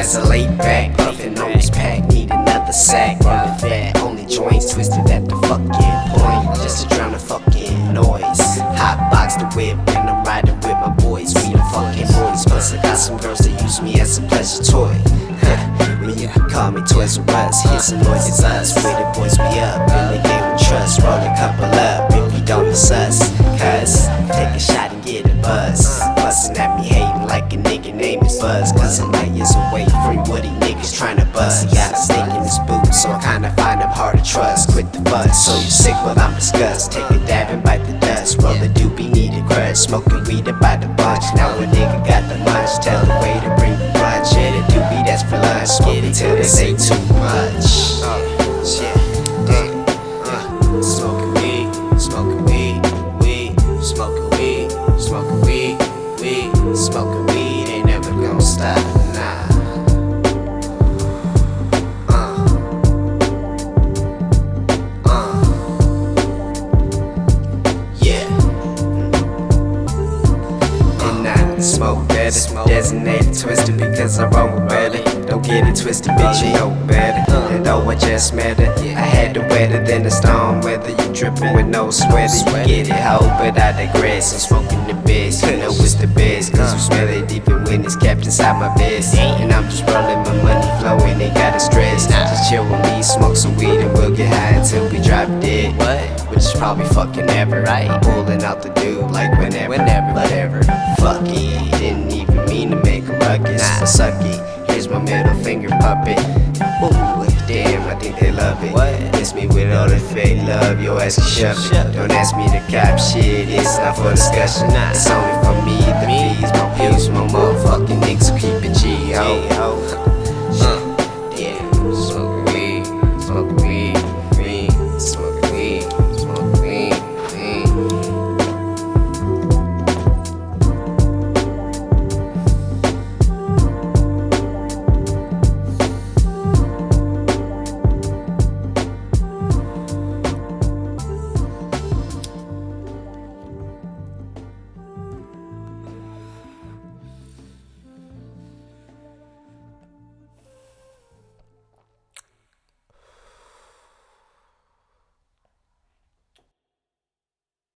as I lay back, puffin' on this pack, need another sack. Burning fat, only joints twisted at the fucking point, just to drown the fucking noise. Hot box the whip, and I'm riding with my boys. We the fucking boys, plus I got some girls that use me as a pleasure toy. when you can call me Toys R Us, hear some noises us. Where the boys be up, in the game we trust, roll a couple up. Buzz. Light years away what these niggas to bust. He got a stake in his boot, so I kinda find him hard to trust. Quit the buzz, so you sick, well I'm disgust. Take a dab and bite the dust. Roll the doobie, need a grudge. Smoking weed about the bunch. Now a nigga got the munch. Tell the way to bring the brunch. Yeah, the doobie that's for lunch. Smoke it till they say too much. And smoke better, designated twisted because I roll better. Don't get it twisted, bitch, you know better. And though I just met her, I had to wetter than the storm weather. You dripping with no sweater, you get it, hoe, but I digress. I'm smoking the best, you know it's the best. Cause you smell it even when it's kept inside my vest. And I'm just rolling my money flowing, ain't got a stress. Just chill with me, smoke some weed, and we'll get high until we drop dead. What? Which is probably fucking never, right? Pulling out the dude like whenever, whenever, whatever. Fuck it, didn't even mean to make a ruckus. Nah. Suck it, here's my middle finger puppet. Ooh, damn, I think they love it. What? It's me with all the fake love, your ass can shove it. Don't ask me to cop shit, it's not for discussion. It's only for me, the fees, my views, my motherfucking niggas keep it G, ho.